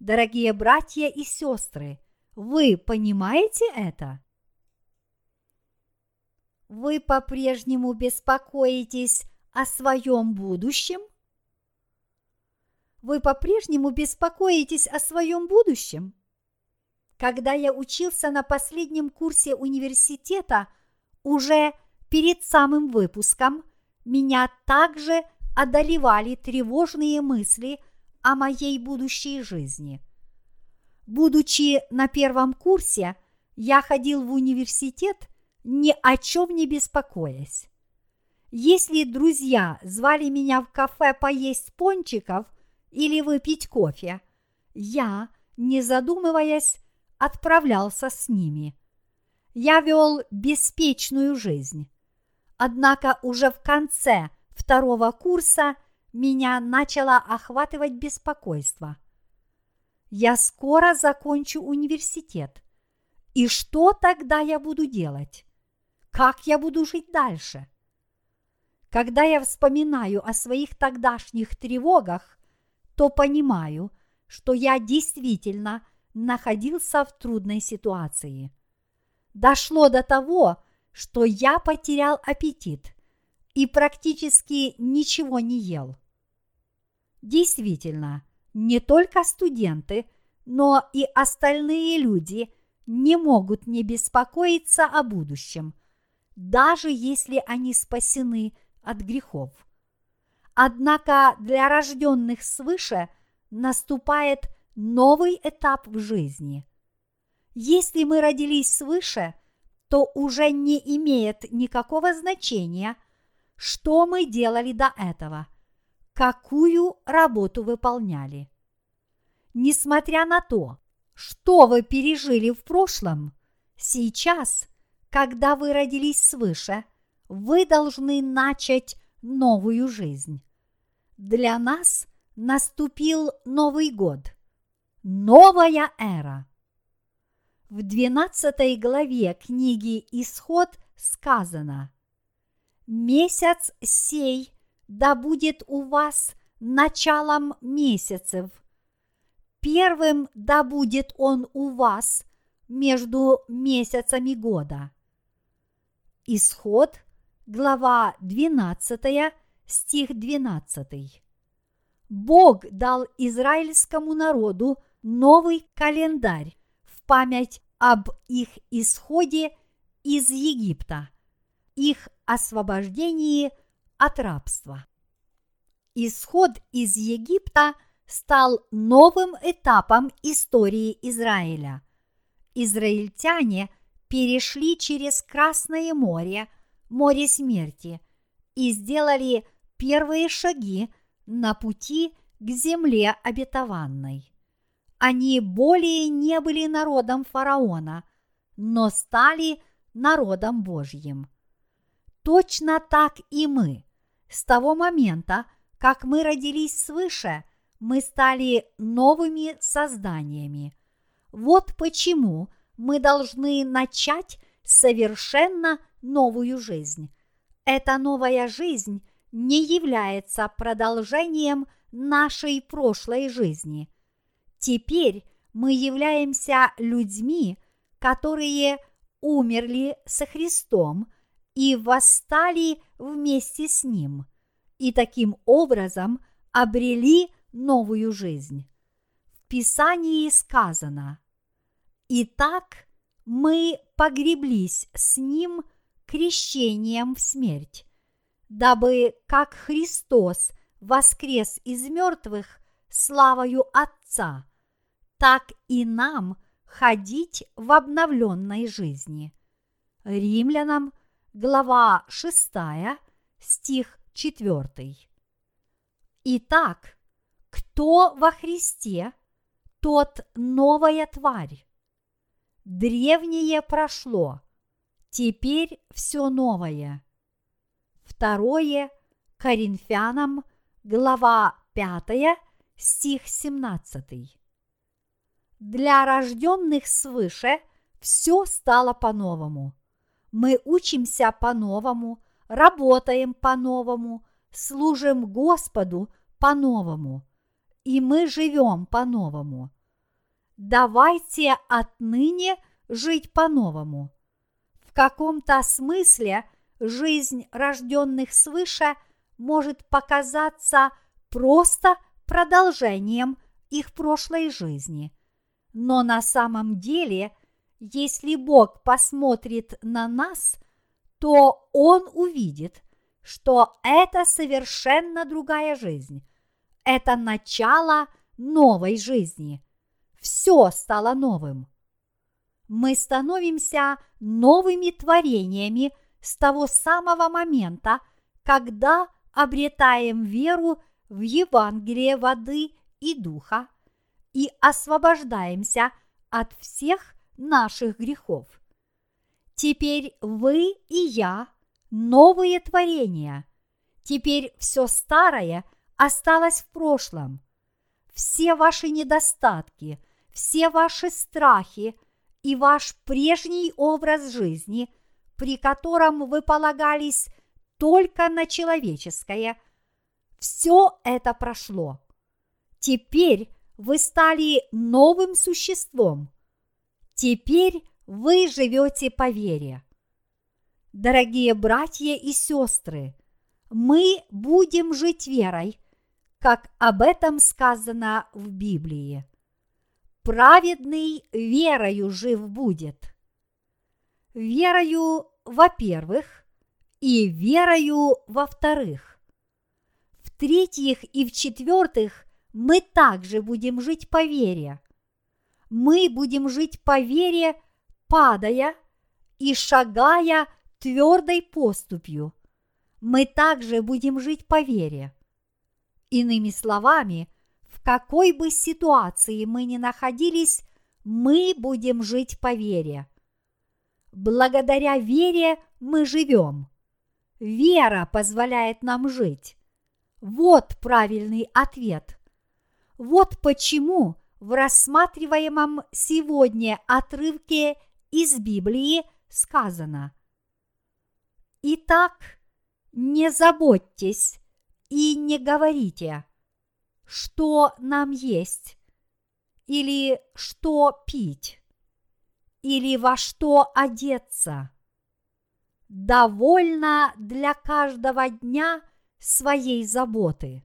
Дорогие братья и сестры, вы понимаете это? Вы по-прежнему беспокоитесь о своем будущем? Вы по-прежнему беспокоитесь о своем будущем? Когда я учился на последнем курсе университета – уже перед самым выпуском меня также одолевали тревожные мысли о моей будущей жизни. Будучи на первом курсе, я ходил в университет, ни о чем не беспокоясь. Если друзья звали меня в кафе поесть пончиков или выпить кофе, я, не задумываясь, отправлялся с ними – я вел беспечную жизнь. Однако уже в конце второго курса меня начало охватывать беспокойство. Я скоро закончу университет. И что тогда я буду делать? Как я буду жить дальше? Когда я вспоминаю о своих тогдашних тревогах, то понимаю, что я действительно находился в трудной ситуации – дошло до того, что я потерял аппетит и практически ничего не ел. Действительно, не только студенты, но и остальные люди не могут не беспокоиться о будущем, даже если они спасены от грехов. Однако для рожденных свыше наступает новый этап в жизни – если мы родились свыше, то уже не имеет никакого значения, что мы делали до этого, какую работу выполняли. Несмотря на то, что вы пережили в прошлом, сейчас, когда вы родились свыше, вы должны начать новую жизнь. Для нас наступил Новый год, новая эра – в 12 главе книги Исход сказано «Месяц сей да будет у вас началом месяцев, первым да будет он у вас между месяцами года». Исход, глава 12, стих 12. Бог дал израильскому народу новый календарь, память об их исходе из Египта, их освобождении от рабства. Исход из Египта стал новым этапом истории Израиля. Израильтяне перешли через Красное море, море смерти, и сделали первые шаги на пути к земле обетованной. Они более не были народом фараона, но стали народом Божьим. Точно так и мы. С того момента, как мы родились свыше, мы стали новыми созданиями. Вот почему мы должны начать совершенно новую жизнь. Эта новая жизнь не является продолжением нашей прошлой жизни. Теперь мы являемся людьми, которые умерли со Христом и восстали вместе с Ним, и таким образом обрели новую жизнь. В Писании сказано «Итак, мы погреблись с Ним крещением в смерть, дабы, как Христос воскрес из мертвых славою Отца, так и нам ходить в обновленной жизни. Римлянам, глава 6, стих 4. Итак, кто во Христе, тот новая тварь. Древнее прошло, теперь все новое. Второе Коринфянам, глава 5, стих 17. Для рожденных свыше все стало по-новому. Мы учимся по-новому, работаем по-новому, служим Господу по-новому, и мы живем по-новому. Давайте отныне жить по-новому. В каком-то смысле жизнь рожденных свыше может показаться просто продолжением их прошлой жизни. Но на самом деле, если Бог посмотрит на нас, то Он увидит, что это совершенно другая жизнь. Это начало новой жизни. Все стало новым. Мы становимся новыми творениями с того самого момента, когда обретаем веру в Евангелие воды и духа и освобождаемся от всех наших грехов. Теперь вы и я новые творения. Теперь все старое осталось в прошлом. Все ваши недостатки, все ваши страхи и ваш прежний образ жизни, при котором вы полагались только на человеческое, все это прошло. Теперь вы стали новым существом. Теперь вы живете по вере. Дорогие братья и сестры, мы будем жить верой, как об этом сказано в Библии. Праведный верою жив будет. Верою, во-первых, и верою, во-вторых. В-третьих и в-четвертых, мы также будем жить по вере. Мы будем жить по вере, падая и шагая – твердой поступью. Мы также будем жить по вере. Иными словами, в какой бы ситуации мы ни находились, мы будем жить по вере. Благодаря вере мы живем. Вера позволяет нам жить. Вот правильный ответ. Вот почему в рассматриваемом сегодня отрывке из Библии сказано – Итак, не заботьтесь и не говорите, что нам есть, или что пить, или во что одеться. Довольно для каждого дня своей заботы.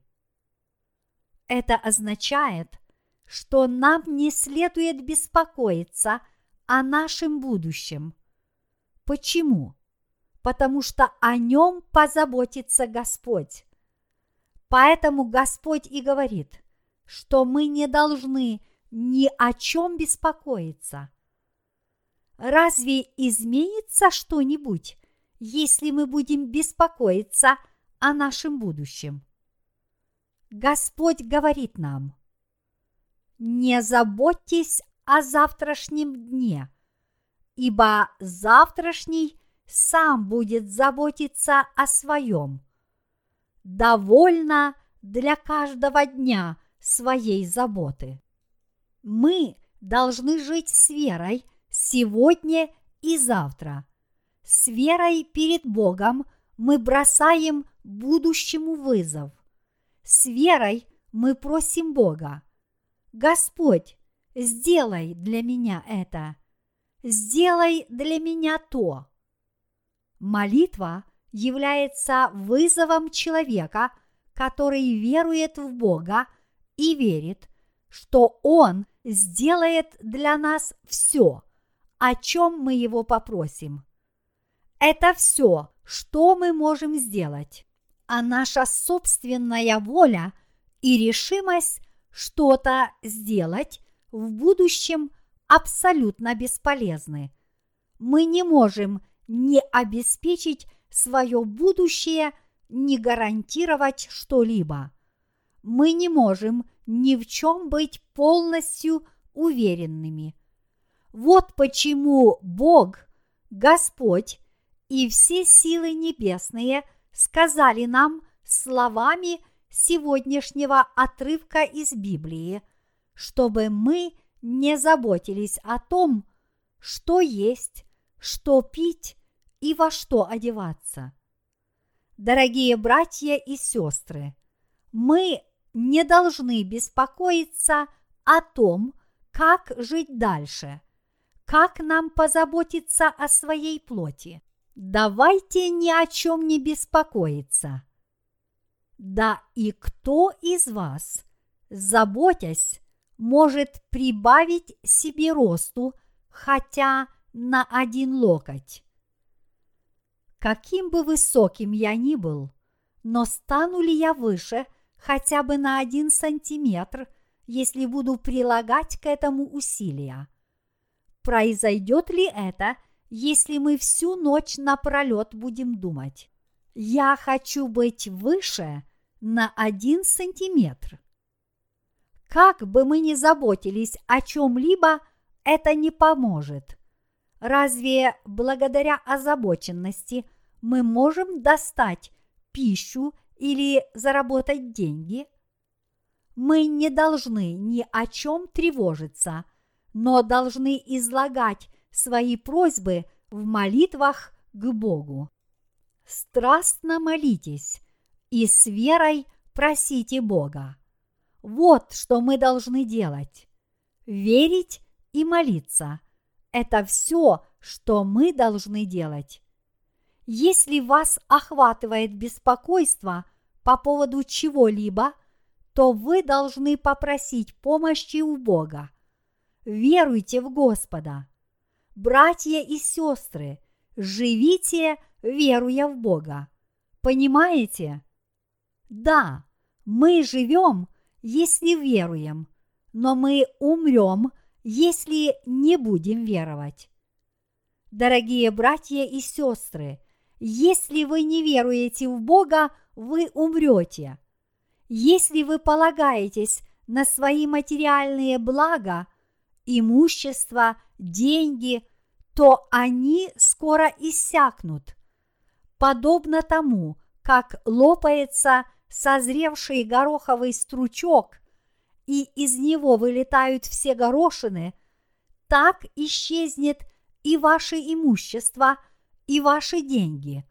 Это означает, что нам не следует беспокоиться о нашем будущем. Почему? потому что о нем позаботится Господь. Поэтому Господь и говорит, что мы не должны ни о чем беспокоиться. Разве изменится что-нибудь, если мы будем беспокоиться о нашем будущем? Господь говорит нам, не заботьтесь о завтрашнем дне, ибо завтрашний сам будет заботиться о своем. Довольно для каждого дня своей заботы. Мы должны жить с верой сегодня и завтра. С верой перед Богом мы бросаем будущему вызов. С верой мы просим Бога. Господь, сделай для меня это. Сделай для меня то. Молитва является вызовом человека, который верует в Бога и верит, что Он сделает для нас все, о чем мы Его попросим. Это все, что мы можем сделать, а наша собственная воля и решимость что-то сделать в будущем абсолютно бесполезны. Мы не можем не обеспечить свое будущее, не гарантировать что-либо. Мы не можем ни в чем быть полностью уверенными. Вот почему Бог, Господь и все силы небесные сказали нам словами сегодняшнего отрывка из Библии, чтобы мы не заботились о том, что есть, что пить и во что одеваться. Дорогие братья и сестры, мы не должны беспокоиться о том, как жить дальше, как нам позаботиться о своей плоти. Давайте ни о чем не беспокоиться. Да и кто из вас, заботясь, может прибавить себе росту хотя на один локоть? Каким бы высоким я ни был, но стану ли я выше хотя бы на один сантиметр, если буду прилагать к этому усилия? Произойдет ли это, если мы всю ночь напролет будем думать? Я хочу быть выше на один сантиметр. Как бы мы ни заботились о чем-либо, это не поможет. Разве благодаря озабоченности мы можем достать пищу или заработать деньги? Мы не должны ни о чем тревожиться, но должны излагать свои просьбы в молитвах к Богу. Страстно молитесь и с верой просите Бога. Вот что мы должны делать. Верить и молиться – это все, что мы должны делать. Если вас охватывает беспокойство по поводу чего-либо, то вы должны попросить помощи у Бога. Веруйте в Господа. Братья и сестры, живите, веруя в Бога. Понимаете? Да, мы живем, если веруем, но мы умрем, если не будем веровать. Дорогие братья и сестры, если вы не веруете в Бога, вы умрете. Если вы полагаетесь на свои материальные блага, имущество, деньги, то они скоро иссякнут. Подобно тому, как лопается созревший гороховый стручок, и из него вылетают все горошины, так исчезнет и ваше имущество – и ваши деньги.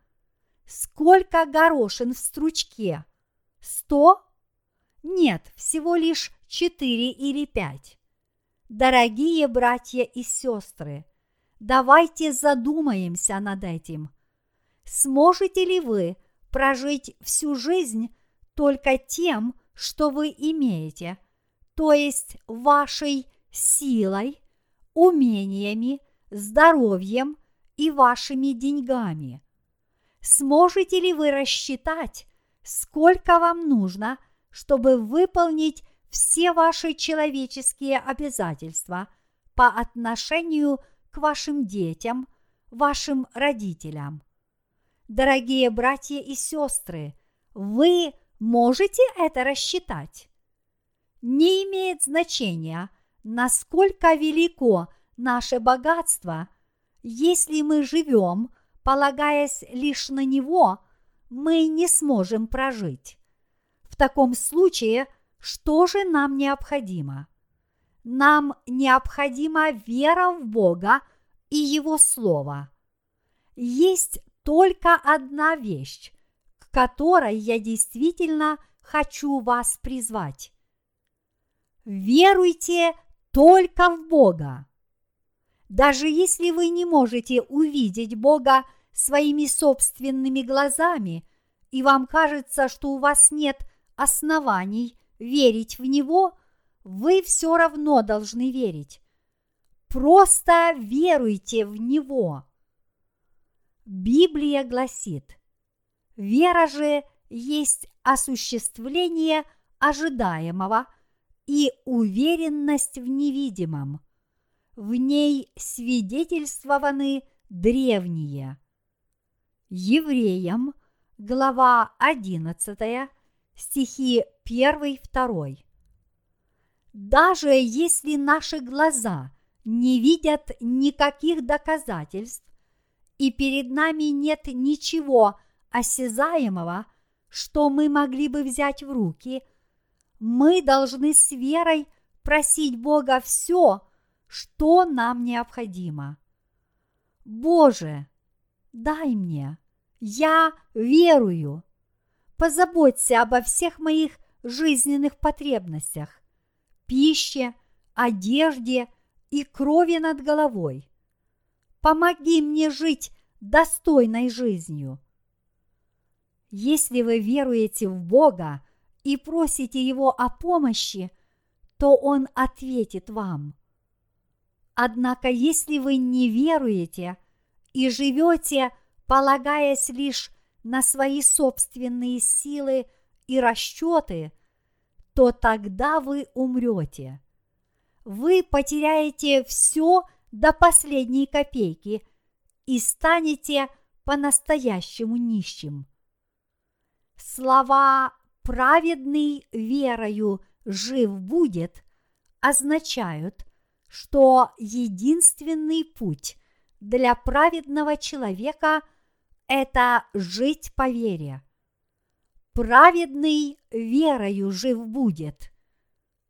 Сколько горошин в стручке? Сто? Нет, всего лишь четыре или пять. Дорогие братья и сестры, давайте задумаемся над этим. Сможете ли вы прожить всю жизнь только тем, что вы имеете, то есть вашей силой, умениями, здоровьем – и вашими деньгами. Сможете ли вы рассчитать, сколько вам нужно, чтобы выполнить все ваши человеческие обязательства по отношению к вашим детям, вашим родителям? Дорогие братья и сестры, вы можете это рассчитать? Не имеет значения, насколько велико наше богатство, если мы живем, полагаясь лишь на него, мы не сможем прожить. В таком случае, что же нам необходимо? Нам необходима вера в Бога и Его Слово. Есть только одна вещь, к которой я действительно хочу вас призвать. Веруйте только в Бога. Даже если вы не можете увидеть Бога своими собственными глазами, и вам кажется, что у вас нет оснований верить в Него, вы все равно должны верить. Просто веруйте в Него. Библия гласит, вера же есть осуществление ожидаемого и уверенность в невидимом. В ней свидетельствованы древние. Евреям, глава 11, стихи 1-2. Даже если наши глаза не видят никаких доказательств, и перед нами нет ничего осязаемого, что мы могли бы взять в руки, мы должны с верой просить Бога все, что нам необходимо. Боже, дай мне, я верую. Позаботься обо всех моих жизненных потребностях, пище, одежде и крови над головой. Помоги мне жить достойной жизнью. Если вы веруете в Бога и просите Его о помощи, то Он ответит вам. Однако, если вы не веруете и живете, полагаясь лишь на свои собственные силы и расчеты, то тогда вы умрете. Вы потеряете все до последней копейки и станете по-настоящему нищим. Слова «праведный верою жив будет» означают, что единственный путь для праведного человека – это жить по вере. Праведный верою жив будет.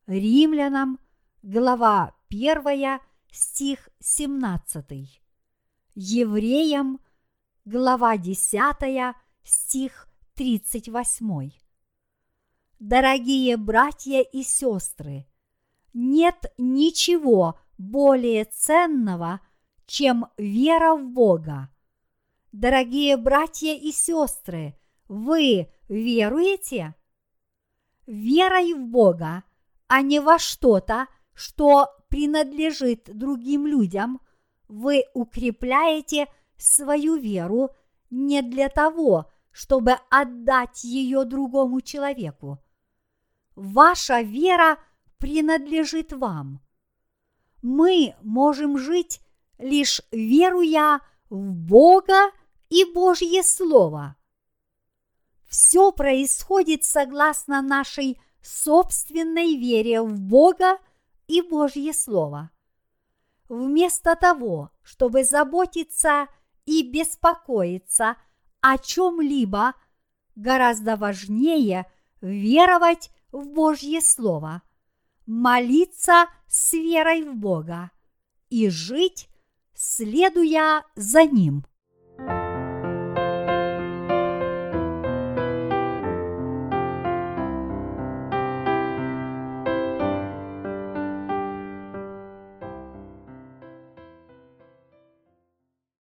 Римлянам, глава 1, стих 17. Евреям, глава 10, стих 38. Дорогие братья и сестры, нет ничего более ценного, чем вера в Бога – Дорогие братья и сестры, вы веруете? Верой в Бога, а не во что-то, что принадлежит другим людям, вы укрепляете свою веру не для того, чтобы отдать ее другому человеку. Ваша вера принадлежит вам. Мы можем жить лишь веруя в Бога и Божье Слово. Все происходит согласно нашей собственной вере в Бога и Божье Слово. Вместо того, чтобы заботиться и беспокоиться о чем-либо, гораздо важнее веровать в Божье Слово, молиться с верой в Бога и жить, следуя за Ним.